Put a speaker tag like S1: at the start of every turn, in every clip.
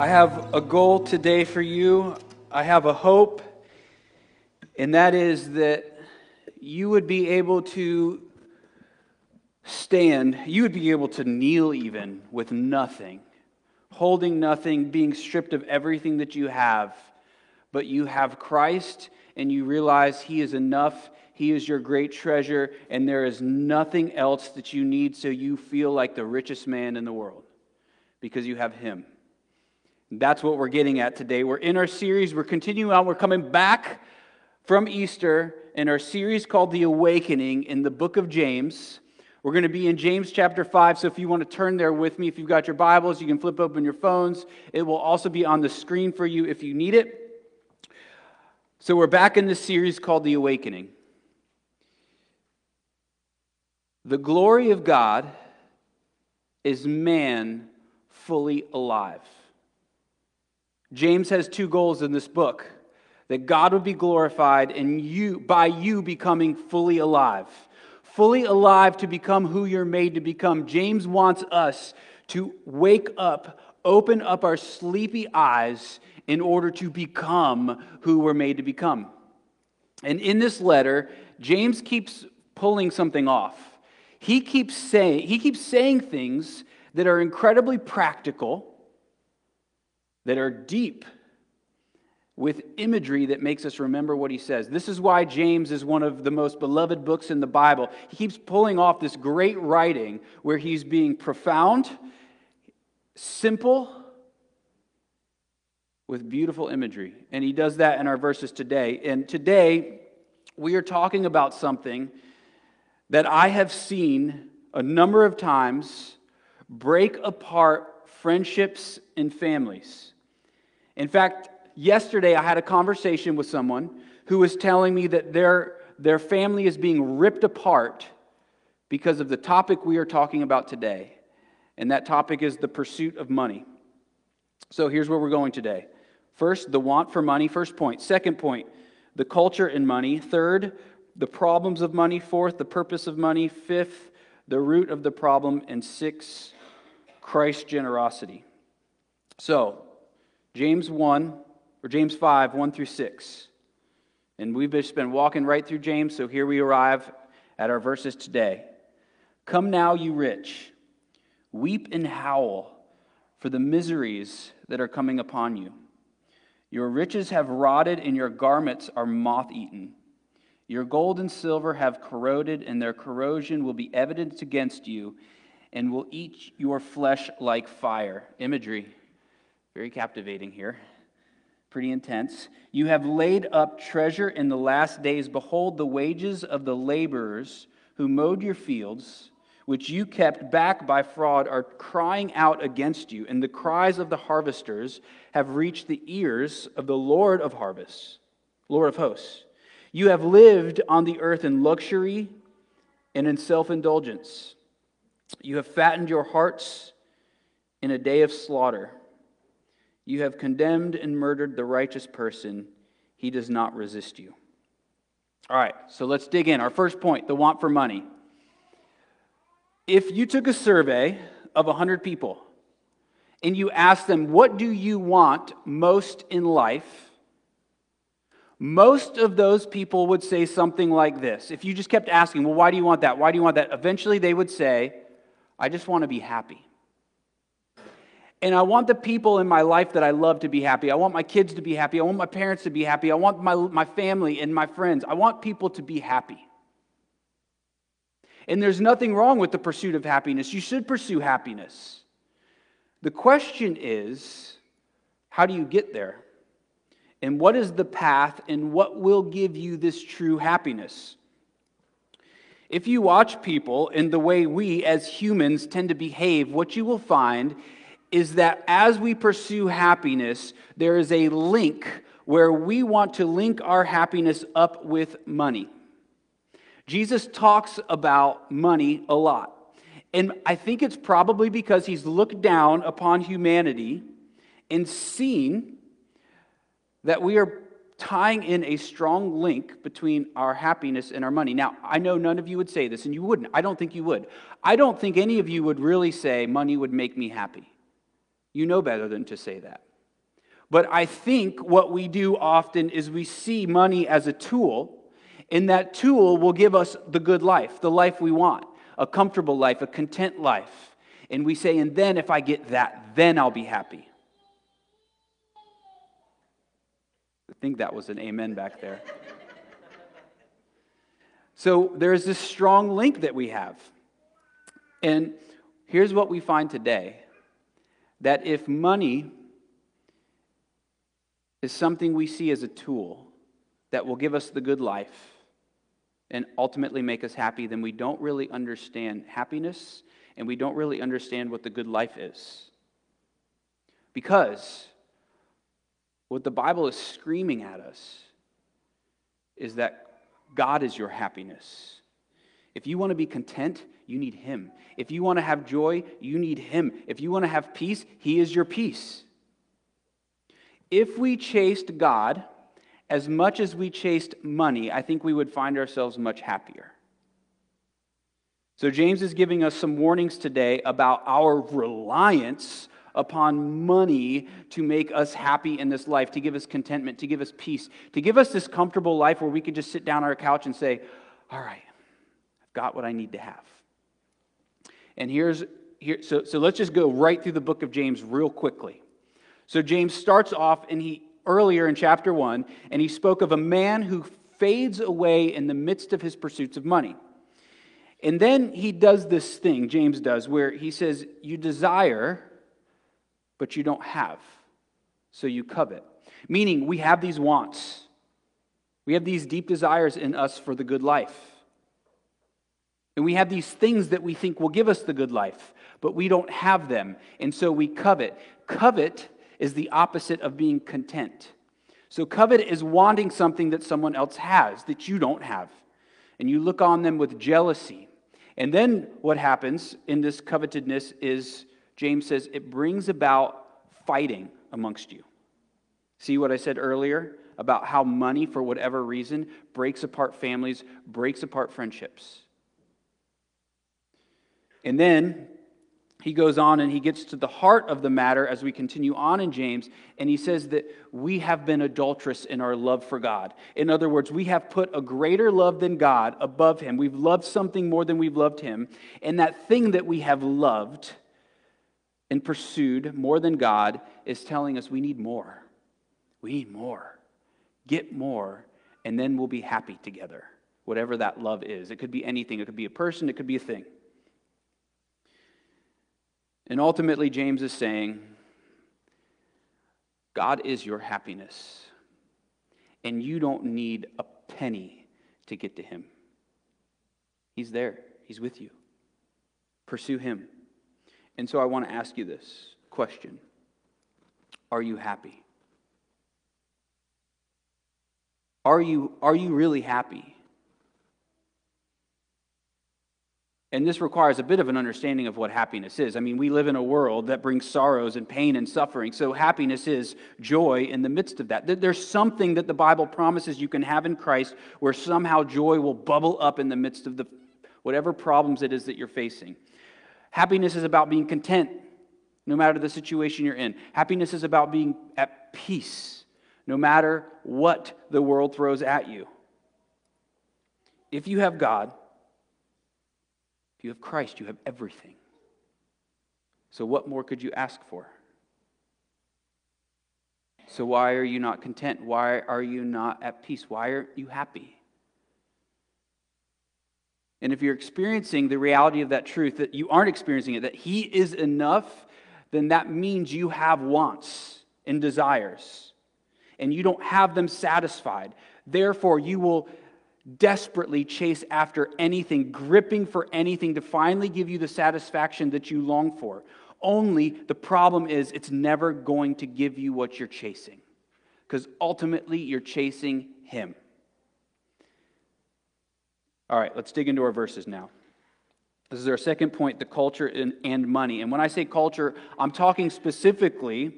S1: I have a goal today for you. I have a hope, and that is that you would be able to stand, you would be able to kneel even with nothing, holding nothing, being stripped of everything that you have. But you have Christ, and you realize He is enough. He is your great treasure, and there is nothing else that you need, so you feel like the richest man in the world because you have Him. That's what we're getting at today. We're in our series, we're continuing on, we're coming back from Easter in our series called The Awakening in the book of James. We're going to be in James chapter 5, so if you want to turn there with me, if you've got your Bibles, you can flip open your phones. It will also be on the screen for you if you need it. So we're back in this series called The Awakening. The glory of God is man fully alive. James has two goals in this book that God would be glorified and you by you becoming fully alive. Fully alive to become who you're made to become. James wants us to wake up, open up our sleepy eyes in order to become who we're made to become. And in this letter, James keeps pulling something off. He keeps saying he keeps saying things that are incredibly practical that are deep with imagery that makes us remember what he says. This is why James is one of the most beloved books in the Bible. He keeps pulling off this great writing where he's being profound, simple, with beautiful imagery. And he does that in our verses today. And today, we are talking about something that I have seen a number of times break apart friendships and families. In fact, yesterday I had a conversation with someone who was telling me that their, their family is being ripped apart because of the topic we are talking about today. And that topic is the pursuit of money. So here's where we're going today. First, the want for money. First point. Second point, the culture in money. Third, the problems of money. Fourth, the purpose of money. Fifth, the root of the problem. And six, Christ's generosity. So, James 1, or James 5, 1 through 6. And we've just been walking right through James, so here we arrive at our verses today. Come now, you rich, weep and howl for the miseries that are coming upon you. Your riches have rotted, and your garments are moth eaten. Your gold and silver have corroded, and their corrosion will be evidence against you, and will eat your flesh like fire. Imagery. Very captivating here. Pretty intense. You have laid up treasure in the last days. Behold, the wages of the laborers who mowed your fields, which you kept back by fraud, are crying out against you, and the cries of the harvesters have reached the ears of the Lord of harvests, Lord of hosts. You have lived on the earth in luxury and in self indulgence. You have fattened your hearts in a day of slaughter. You have condemned and murdered the righteous person. He does not resist you. All right, so let's dig in. Our first point the want for money. If you took a survey of 100 people and you asked them, What do you want most in life? Most of those people would say something like this. If you just kept asking, Well, why do you want that? Why do you want that? Eventually they would say, I just want to be happy. And I want the people in my life that I love to be happy. I want my kids to be happy. I want my parents to be happy. I want my, my family and my friends. I want people to be happy. And there's nothing wrong with the pursuit of happiness. You should pursue happiness. The question is how do you get there? And what is the path and what will give you this true happiness? If you watch people and the way we as humans tend to behave, what you will find is that as we pursue happiness, there is a link where we want to link our happiness up with money. Jesus talks about money a lot. And I think it's probably because he's looked down upon humanity and seen that we are tying in a strong link between our happiness and our money. Now, I know none of you would say this, and you wouldn't. I don't think you would. I don't think any of you would really say money would make me happy. You know better than to say that. But I think what we do often is we see money as a tool, and that tool will give us the good life, the life we want, a comfortable life, a content life. And we say, and then if I get that, then I'll be happy. I think that was an amen back there. so there's this strong link that we have. And here's what we find today that if money is something we see as a tool that will give us the good life and ultimately make us happy, then we don't really understand happiness and we don't really understand what the good life is. Because what the Bible is screaming at us is that God is your happiness. If you want to be content, you need Him. If you want to have joy, you need Him. If you want to have peace, He is your peace. If we chased God as much as we chased money, I think we would find ourselves much happier. So, James is giving us some warnings today about our reliance upon money to make us happy in this life, to give us contentment, to give us peace, to give us this comfortable life where we could just sit down on our couch and say, All right, got what I need to have. And here's here, so, so let's just go right through the book of James real quickly. So James starts off and he earlier in chapter one, and he spoke of a man who fades away in the midst of his pursuits of money. And then he does this thing, James does, where he says, You desire, but you don't have, so you covet. Meaning, we have these wants, we have these deep desires in us for the good life. And we have these things that we think will give us the good life, but we don't have them. And so we covet. Covet is the opposite of being content. So covet is wanting something that someone else has that you don't have. And you look on them with jealousy. And then what happens in this covetedness is, James says, it brings about fighting amongst you. See what I said earlier about how money, for whatever reason, breaks apart families, breaks apart friendships. And then he goes on and he gets to the heart of the matter as we continue on in James, and he says that we have been adulterous in our love for God. In other words, we have put a greater love than God above him. We've loved something more than we've loved him. And that thing that we have loved and pursued more than God is telling us we need more. We need more. Get more, and then we'll be happy together, whatever that love is. It could be anything, it could be a person, it could be a thing. And ultimately, James is saying, God is your happiness, and you don't need a penny to get to Him. He's there, He's with you. Pursue Him. And so I want to ask you this question Are you happy? Are you, are you really happy? And this requires a bit of an understanding of what happiness is. I mean, we live in a world that brings sorrows and pain and suffering. So, happiness is joy in the midst of that. There's something that the Bible promises you can have in Christ where somehow joy will bubble up in the midst of the whatever problems it is that you're facing. Happiness is about being content no matter the situation you're in. Happiness is about being at peace no matter what the world throws at you. If you have God, you have Christ, you have everything. So, what more could you ask for? So, why are you not content? Why are you not at peace? Why aren't you happy? And if you're experiencing the reality of that truth, that you aren't experiencing it, that He is enough, then that means you have wants and desires, and you don't have them satisfied. Therefore, you will desperately chase after anything, gripping for anything to finally give you the satisfaction that you long for. Only the problem is it's never going to give you what you're chasing because ultimately you're chasing Him. All right, let's dig into our verses now. This is our second point the culture and money. And when I say culture, I'm talking specifically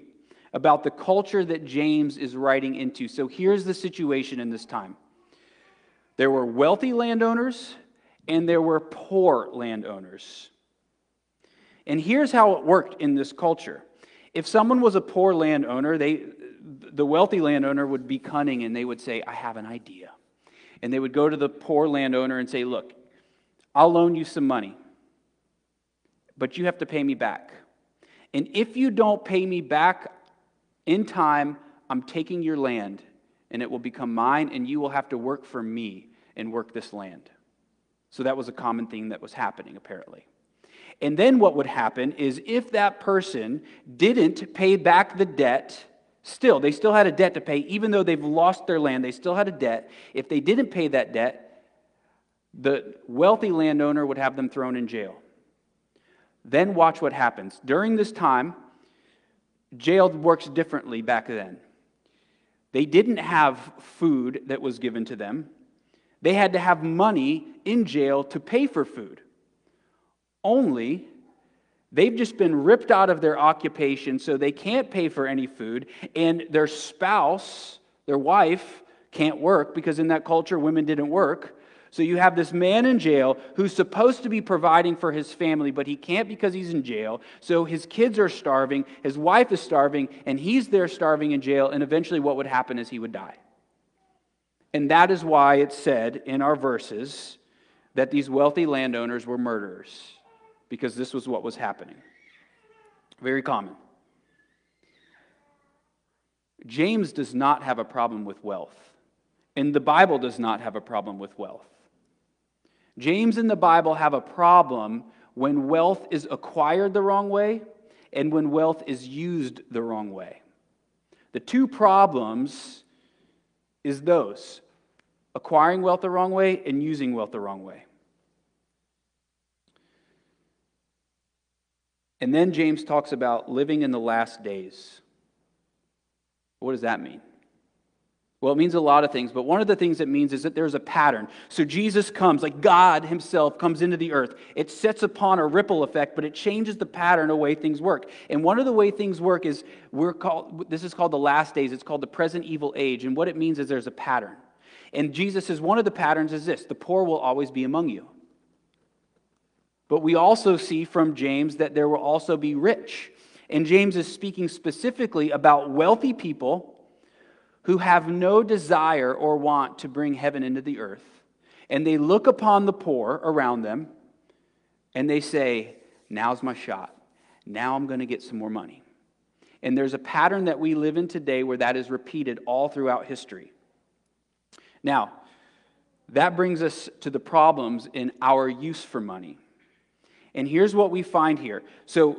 S1: about the culture that James is writing into. So here's the situation in this time there were wealthy landowners and there were poor landowners. And here's how it worked in this culture if someone was a poor landowner, they, the wealthy landowner would be cunning and they would say, I have an idea. And they would go to the poor landowner and say, Look, I'll loan you some money, but you have to pay me back. And if you don't pay me back in time, I'm taking your land and it will become mine, and you will have to work for me and work this land. So that was a common thing that was happening, apparently. And then what would happen is if that person didn't pay back the debt, still, they still had a debt to pay, even though they've lost their land, they still had a debt. If they didn't pay that debt, the wealthy landowner would have them thrown in jail. Then watch what happens. During this time, jail works differently back then. They didn't have food that was given to them. They had to have money in jail to pay for food. Only they've just been ripped out of their occupation, so they can't pay for any food, and their spouse, their wife, can't work because in that culture, women didn't work. So you have this man in jail who's supposed to be providing for his family, but he can't because he's in jail. So his kids are starving, his wife is starving, and he's there starving in jail. And eventually, what would happen is he would die. And that is why it said in our verses that these wealthy landowners were murderers because this was what was happening. Very common. James does not have a problem with wealth, and the Bible does not have a problem with wealth. James and the Bible have a problem when wealth is acquired the wrong way and when wealth is used the wrong way. The two problems is those acquiring wealth the wrong way and using wealth the wrong way. And then James talks about living in the last days. What does that mean? Well, it means a lot of things, but one of the things it means is that there's a pattern. So Jesus comes, like God Himself comes into the earth. It sets upon a ripple effect, but it changes the pattern of way things work. And one of the way things work is we're called, this is called the last days. It's called the present evil age. And what it means is there's a pattern. And Jesus says one of the patterns is this the poor will always be among you. But we also see from James that there will also be rich. And James is speaking specifically about wealthy people who have no desire or want to bring heaven into the earth. And they look upon the poor around them and they say, Now's my shot. Now I'm going to get some more money. And there's a pattern that we live in today where that is repeated all throughout history. Now, that brings us to the problems in our use for money. And here's what we find here. So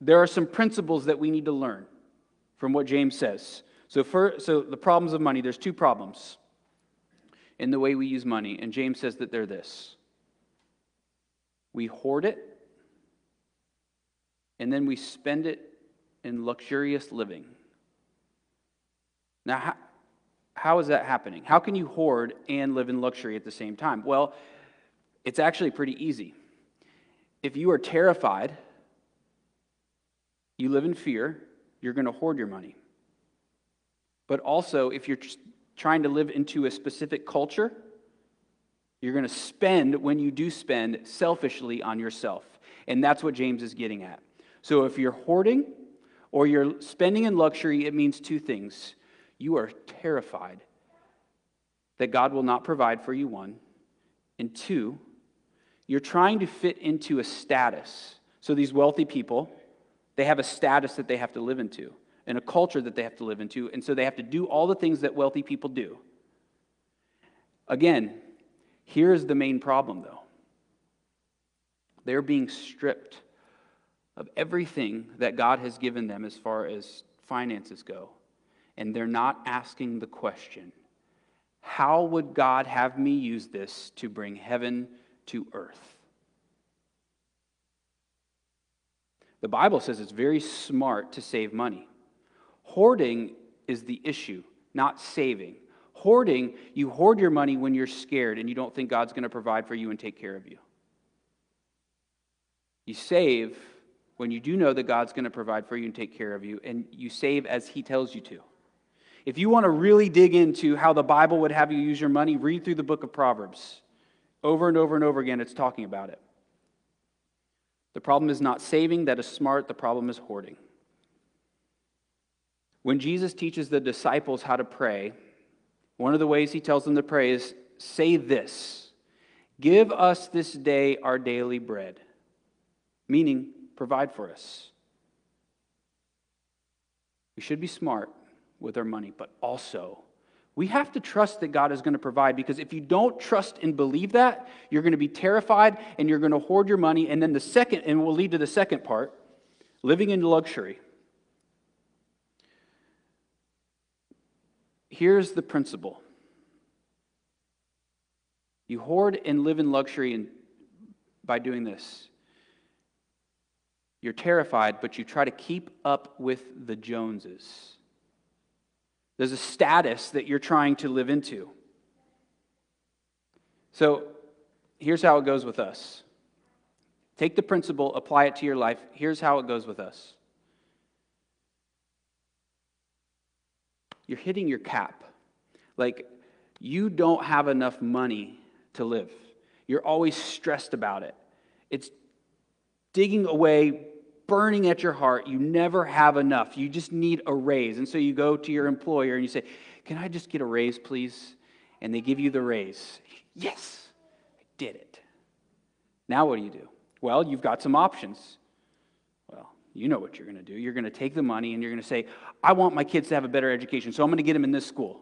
S1: there are some principles that we need to learn from what James says. So, for, so the problems of money, there's two problems in the way we use money. And James says that they're this we hoard it, and then we spend it in luxurious living. Now, how, how is that happening? How can you hoard and live in luxury at the same time? Well, it's actually pretty easy. If you are terrified, you live in fear, you're going to hoard your money. But also, if you're trying to live into a specific culture, you're going to spend, when you do spend, selfishly on yourself. And that's what James is getting at. So if you're hoarding or you're spending in luxury, it means two things. You are terrified that God will not provide for you, one. And two, you're trying to fit into a status. So these wealthy people, they have a status that they have to live into and a culture that they have to live into. And so they have to do all the things that wealthy people do. Again, here's the main problem though they're being stripped of everything that God has given them as far as finances go. And they're not asking the question how would God have me use this to bring heaven to earth. The Bible says it's very smart to save money. Hoarding is the issue, not saving. Hoarding, you hoard your money when you're scared and you don't think God's going to provide for you and take care of you. You save when you do know that God's going to provide for you and take care of you, and you save as He tells you to. If you want to really dig into how the Bible would have you use your money, read through the book of Proverbs. Over and over and over again, it's talking about it. The problem is not saving, that is smart. The problem is hoarding. When Jesus teaches the disciples how to pray, one of the ways he tells them to pray is say this Give us this day our daily bread, meaning provide for us. We should be smart with our money, but also we have to trust that God is going to provide because if you don't trust and believe that, you're going to be terrified and you're going to hoard your money. And then the second, and will lead to the second part living in luxury. Here's the principle you hoard and live in luxury and by doing this. You're terrified, but you try to keep up with the Joneses. There's a status that you're trying to live into. So here's how it goes with us take the principle, apply it to your life. Here's how it goes with us you're hitting your cap. Like, you don't have enough money to live. You're always stressed about it. It's digging away burning at your heart. You never have enough. You just need a raise. And so you go to your employer and you say, Can I just get a raise, please? And they give you the raise. Yes, I did it. Now what do you do? Well, you've got some options. You know what you're going to do. You're going to take the money and you're going to say, I want my kids to have a better education, so I'm going to get them in this school.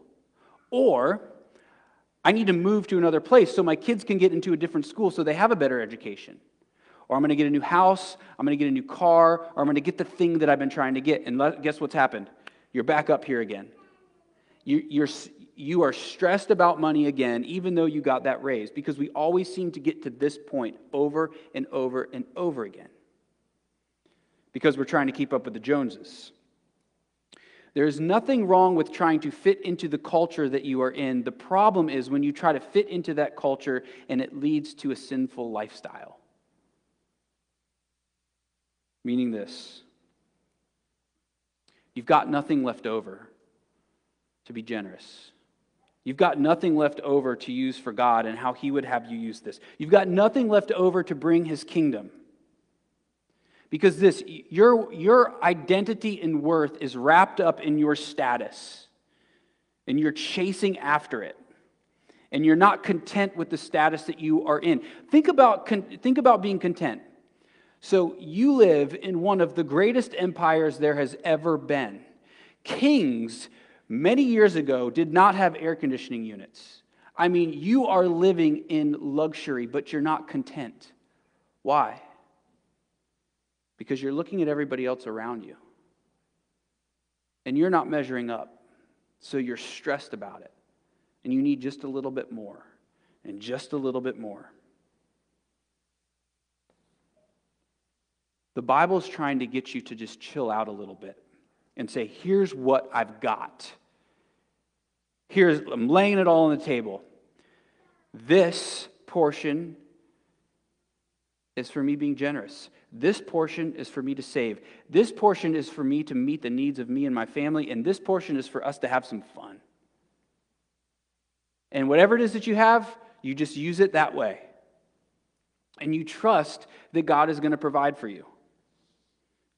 S1: Or, I need to move to another place so my kids can get into a different school so they have a better education or I'm going to get a new house, I'm going to get a new car, or I'm going to get the thing that I've been trying to get. And guess what's happened? You're back up here again. You, you're, you are stressed about money again, even though you got that raise, because we always seem to get to this point over and over and over again because we're trying to keep up with the Joneses. There is nothing wrong with trying to fit into the culture that you are in. The problem is when you try to fit into that culture and it leads to a sinful lifestyle. Meaning this you've got nothing left over to be generous. You've got nothing left over to use for God and how He would have you use this. You've got nothing left over to bring His kingdom. Because this, your, your identity and worth is wrapped up in your status, and you're chasing after it. And you're not content with the status that you are in. Think about, think about being content. So you live in one of the greatest empires there has ever been. Kings, many years ago, did not have air conditioning units. I mean, you are living in luxury, but you're not content. Why? Because you're looking at everybody else around you. And you're not measuring up. So you're stressed about it. And you need just a little bit more, and just a little bit more. The Bible is trying to get you to just chill out a little bit and say, here's what I've got. Here's, I'm laying it all on the table. This portion is for me being generous. This portion is for me to save. This portion is for me to meet the needs of me and my family. And this portion is for us to have some fun. And whatever it is that you have, you just use it that way. And you trust that God is going to provide for you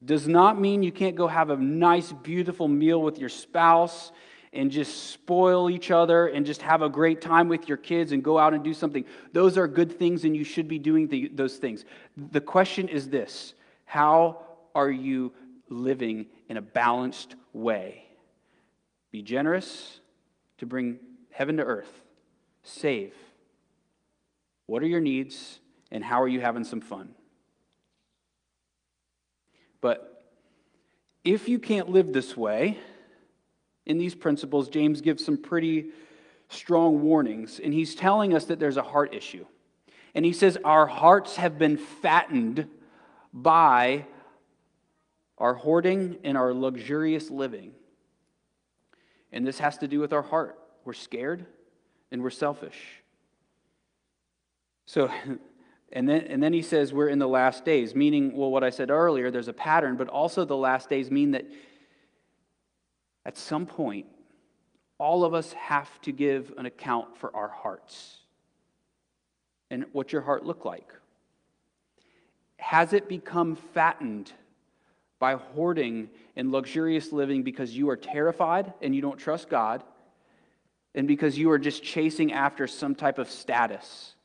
S1: does not mean you can't go have a nice, beautiful meal with your spouse and just spoil each other and just have a great time with your kids and go out and do something. Those are good things, and you should be doing the, those things. The question is this How are you living in a balanced way? Be generous to bring heaven to earth, save. What are your needs, and how are you having some fun? But if you can't live this way, in these principles, James gives some pretty strong warnings. And he's telling us that there's a heart issue. And he says, Our hearts have been fattened by our hoarding and our luxurious living. And this has to do with our heart. We're scared and we're selfish. So And then, and then he says we're in the last days, meaning, well, what I said earlier, there's a pattern, but also the last days mean that at some point, all of us have to give an account for our hearts. And what's your heart look like? Has it become fattened by hoarding and luxurious living because you are terrified and you don't trust God, and because you are just chasing after some type of status.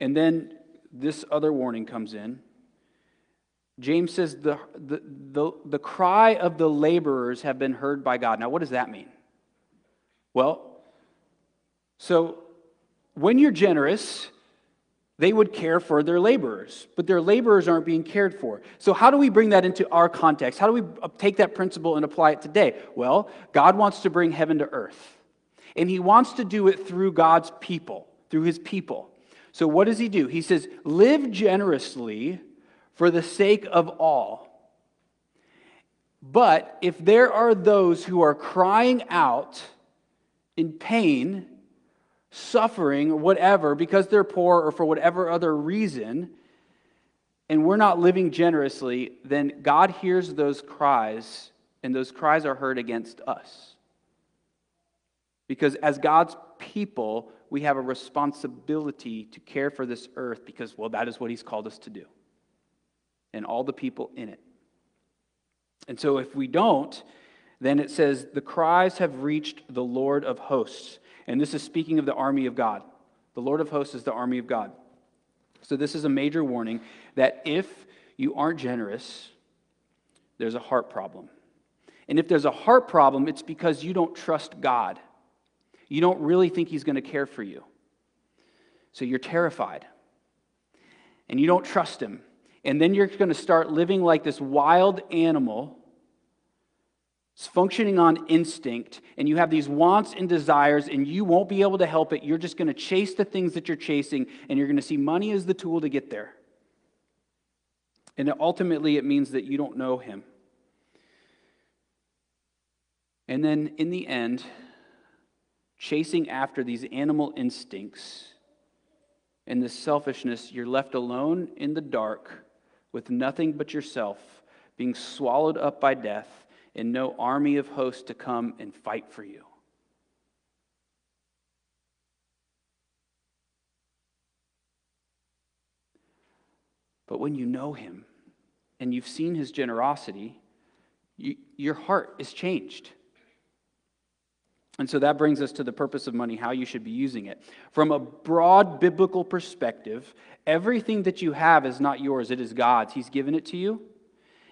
S1: And then this other warning comes in. James says the, the, the, the cry of the laborers have been heard by God. Now, what does that mean? Well, so when you're generous, they would care for their laborers, but their laborers aren't being cared for. So, how do we bring that into our context? How do we take that principle and apply it today? Well, God wants to bring heaven to earth, and He wants to do it through God's people, through His people. So, what does He do? He says, Live generously for the sake of all. But if there are those who are crying out in pain, suffering, whatever, because they're poor or for whatever other reason, and we're not living generously, then God hears those cries, and those cries are heard against us. Because as God's people, we have a responsibility to care for this earth because, well, that is what He's called us to do, and all the people in it. And so if we don't, then it says, the cries have reached the Lord of hosts. And this is speaking of the army of God. The Lord of hosts is the army of God. So, this is a major warning that if you aren't generous, there's a heart problem. And if there's a heart problem, it's because you don't trust God. You don't really think He's going to care for you. So, you're terrified. And you don't trust Him. And then you're going to start living like this wild animal it's functioning on instinct, and you have these wants and desires, and you won't be able to help it. You're just going to chase the things that you're chasing, and you're going to see money as the tool to get there. And ultimately, it means that you don't know Him. And then in the end, chasing after these animal instincts and this selfishness, you're left alone in the dark with nothing but yourself, being swallowed up by death and no army of hosts to come and fight for you. But when you know him and you've seen his generosity, you, your heart is changed. And so that brings us to the purpose of money, how you should be using it. From a broad biblical perspective, everything that you have is not yours, it is God's. He's given it to you,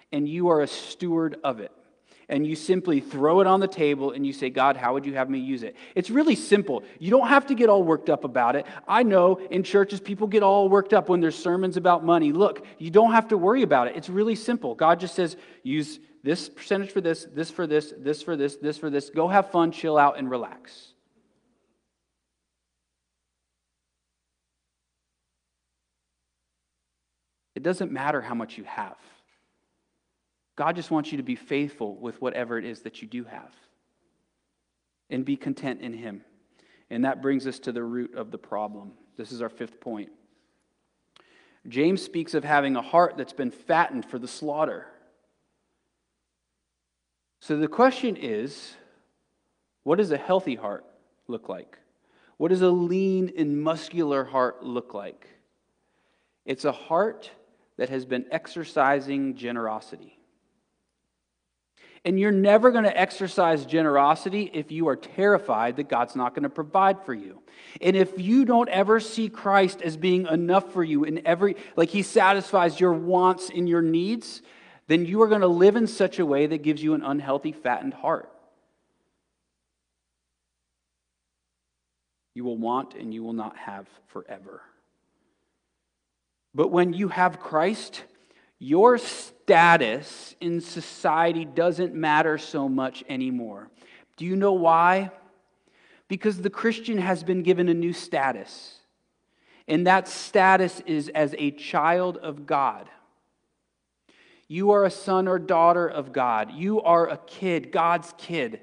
S1: and you are a steward of it and you simply throw it on the table and you say, God, how would you have me use it? It's really simple. You don't have to get all worked up about it. I know in churches people get all worked up when there's sermons about money. Look, you don't have to worry about it. It's really simple. God just says, use this percentage for this, this for this, this for this, this for this. Go have fun, chill out, and relax. It doesn't matter how much you have. God just wants you to be faithful with whatever it is that you do have and be content in Him. And that brings us to the root of the problem. This is our fifth point. James speaks of having a heart that's been fattened for the slaughter. So the question is what does a healthy heart look like? What does a lean and muscular heart look like? It's a heart that has been exercising generosity. And you're never going to exercise generosity if you are terrified that God's not going to provide for you. And if you don't ever see Christ as being enough for you in every, like he satisfies your wants and your needs, then you are going to live in such a way that gives you an unhealthy, fattened heart. You will want and you will not have forever. But when you have Christ, your status in society doesn't matter so much anymore. Do you know why? Because the Christian has been given a new status. And that status is as a child of God. You are a son or daughter of God. You are a kid, God's kid.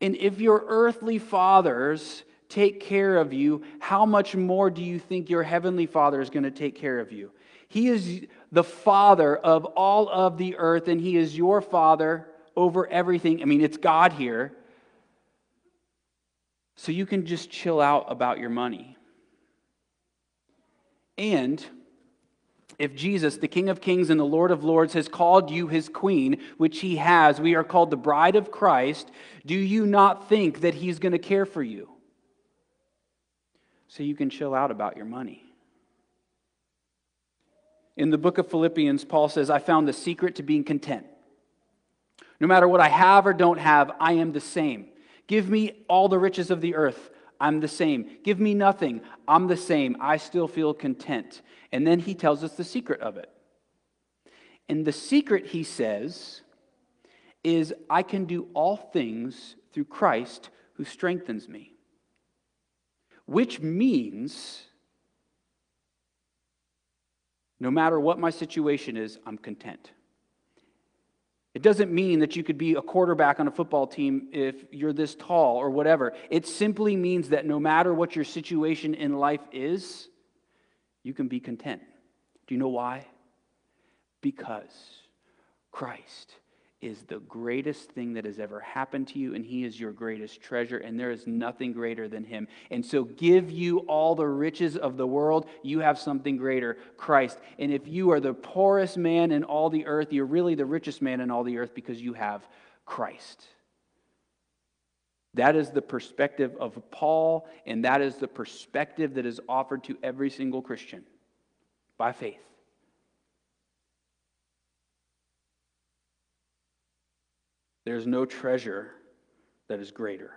S1: And if your earthly fathers take care of you, how much more do you think your heavenly Father is going to take care of you? He is the Father of all of the earth, and He is your Father over everything. I mean, it's God here. So you can just chill out about your money. And If Jesus, the King of Kings and the Lord of Lords, has called you his queen, which he has, we are called the bride of Christ, do you not think that he's going to care for you? So you can chill out about your money. In the book of Philippians, Paul says, I found the secret to being content. No matter what I have or don't have, I am the same. Give me all the riches of the earth. I'm the same. Give me nothing. I'm the same. I still feel content. And then he tells us the secret of it. And the secret, he says, is I can do all things through Christ who strengthens me. Which means no matter what my situation is, I'm content. It doesn't mean that you could be a quarterback on a football team if you're this tall or whatever. It simply means that no matter what your situation in life is, you can be content. Do you know why? Because Christ is the greatest thing that has ever happened to you, and He is your greatest treasure, and there is nothing greater than Him. And so, give you all the riches of the world, you have something greater Christ. And if you are the poorest man in all the earth, you're really the richest man in all the earth because you have Christ. That is the perspective of Paul, and that is the perspective that is offered to every single Christian by faith. There's no treasure that is greater.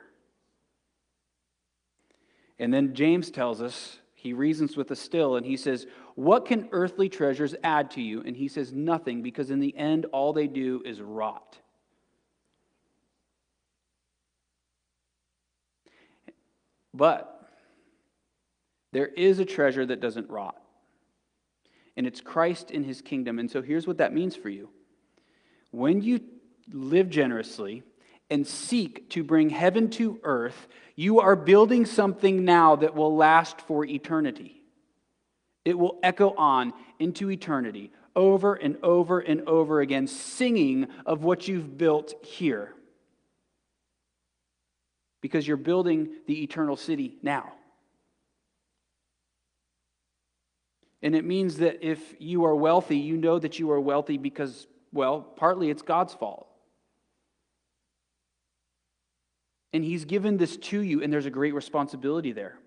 S1: And then James tells us, he reasons with us still, and he says, What can earthly treasures add to you? And he says, Nothing, because in the end, all they do is rot. But there is a treasure that doesn't rot, and it's Christ in his kingdom. And so here's what that means for you. When you live generously, and seek to bring heaven to earth, you are building something now that will last for eternity. It will echo on into eternity, over and over and over again, singing of what you've built here. Because you're building the eternal city now. And it means that if you are wealthy, you know that you are wealthy because, well, partly it's God's fault. And He's given this to you, and there's a great responsibility there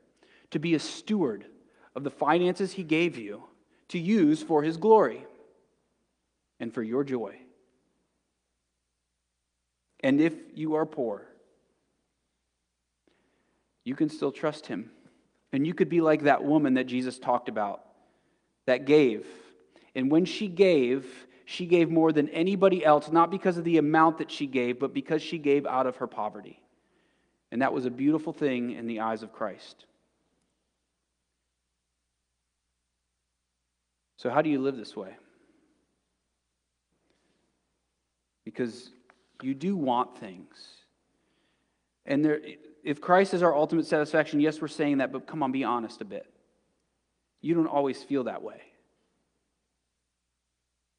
S1: to be a steward of the finances He gave you to use for His glory and for your joy. And if you are poor, you can still trust Him. And you could be like that woman that Jesus talked about that gave. And when she gave, she gave more than anybody else, not because of the amount that she gave, but because she gave out of her poverty. And that was a beautiful thing in the eyes of Christ. So, how do you live this way? Because you do want things. And there, if Christ is our ultimate satisfaction, yes, we're saying that, but come on, be honest a bit. You don't always feel that way.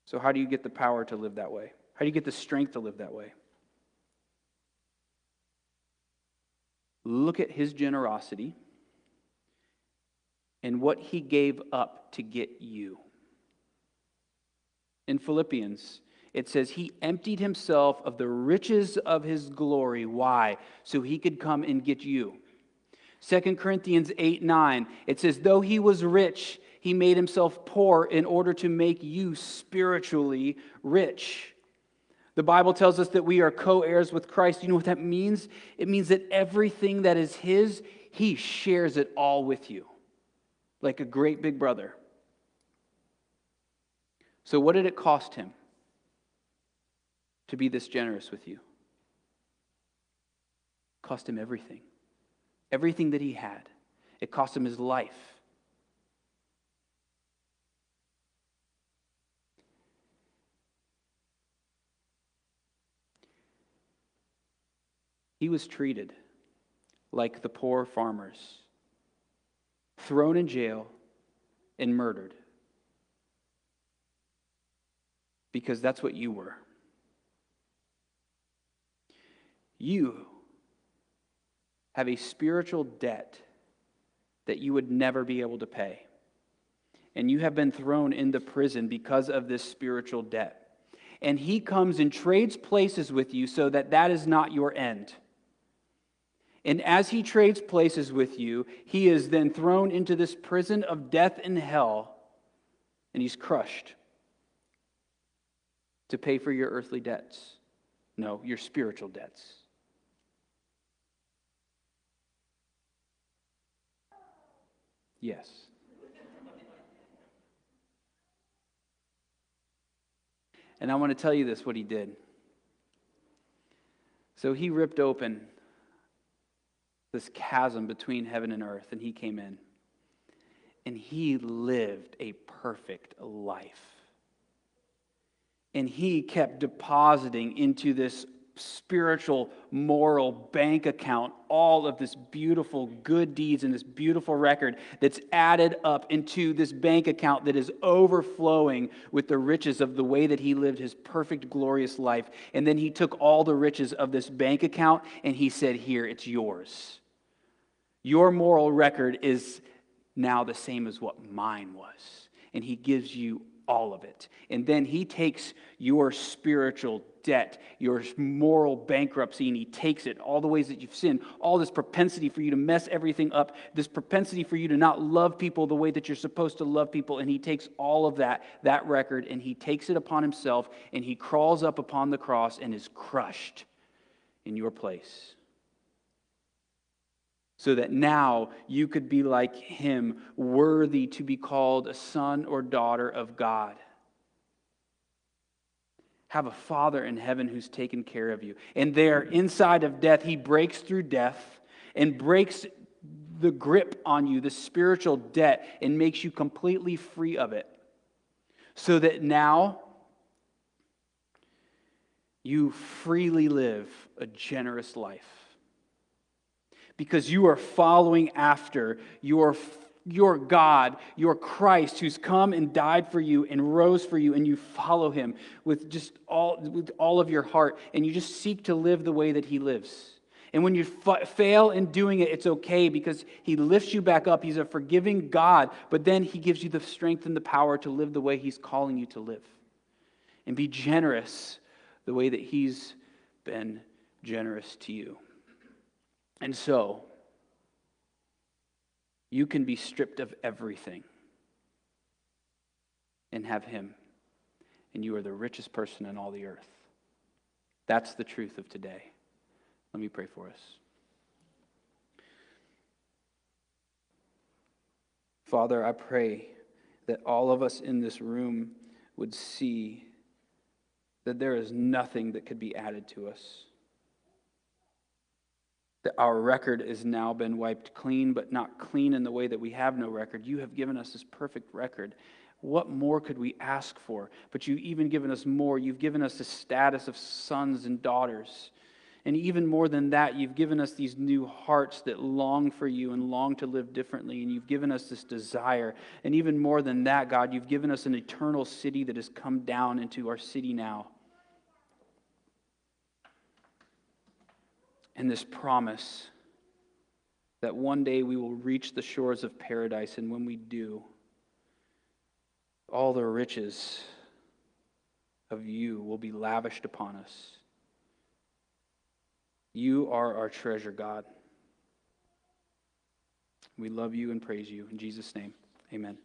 S1: So, how do you get the power to live that way? How do you get the strength to live that way? Look at his generosity and what he gave up to get you. In Philippians, it says, He emptied himself of the riches of his glory. Why? So he could come and get you. 2 Corinthians 8 9, it says, Though he was rich, he made himself poor in order to make you spiritually rich. The Bible tells us that we are co heirs with Christ. You know what that means? It means that everything that is His, He shares it all with you, like a great big brother. So, what did it cost Him to be this generous with you? It cost Him everything, everything that He had. It cost Him His life. He was treated like the poor farmers, thrown in jail and murdered. Because that's what you were. You have a spiritual debt that you would never be able to pay. and you have been thrown into prison because of this spiritual debt. And he comes and trades places with you so that that is not your end. And as he trades places with you, he is then thrown into this prison of death and hell, and he's crushed to pay for your earthly debts. No, your spiritual debts. Yes. And I want to tell you this what he did. So he ripped open this chasm between heaven and earth, and he came in. And he lived a perfect life. And he kept depositing into this spiritual, moral bank account all of this beautiful good deeds and this beautiful record that's added up into this bank account that is overflowing with the riches of the way that he lived his perfect, glorious life. And then he took all the riches of this bank account and he said, Here, it's yours. Your moral record is now the same as what mine was. And he gives you all of it. And then he takes your spiritual debt, your moral bankruptcy, and he takes it, all the ways that you've sinned, all this propensity for you to mess everything up, this propensity for you to not love people the way that you're supposed to love people. And he takes all of that, that record, and he takes it upon himself, and he crawls up upon the cross and is crushed in your place so that now you could be like him, worthy to be called a son or daughter of God. Have a Father in heaven who's taken care of you. And there, inside of death, he breaks through death and breaks the grip on you, the spiritual debt, and makes you completely free of it. So that now you freely live a generous life because you are following after your, your God, your Christ, who's come and died for you and rose for you, and you follow him with just all, with all of your heart, and you just seek to live the way that he lives. And when you f- fail in doing it, it's okay because he lifts you back up. He's a forgiving God, but then he gives you the strength and the power to live the way he's calling you to live. And be generous the way that he's been generous to you. And so, you can be stripped of everything and have Him, and you are the richest person in all the earth. That's the truth of today. Let me pray for us. Father, I pray that all of us in this room would see that there is nothing that could be added to us that our record has now been wiped clean, but not clean in the way that we have no record. You have given us this perfect record. What more could we ask for? But you've even given us more. You've given us the status of sons and daughters. And even more than that, you've given us these new hearts that long for you and long to live differently. And you've given us this desire. And even more than that, God, you've given us an eternal city that has come down into our city now. And this promise that one day we will reach the shores of paradise, and when we do, all the riches of you will be lavished upon us. You are our treasure, God. We love you and praise you. In Jesus' name, amen.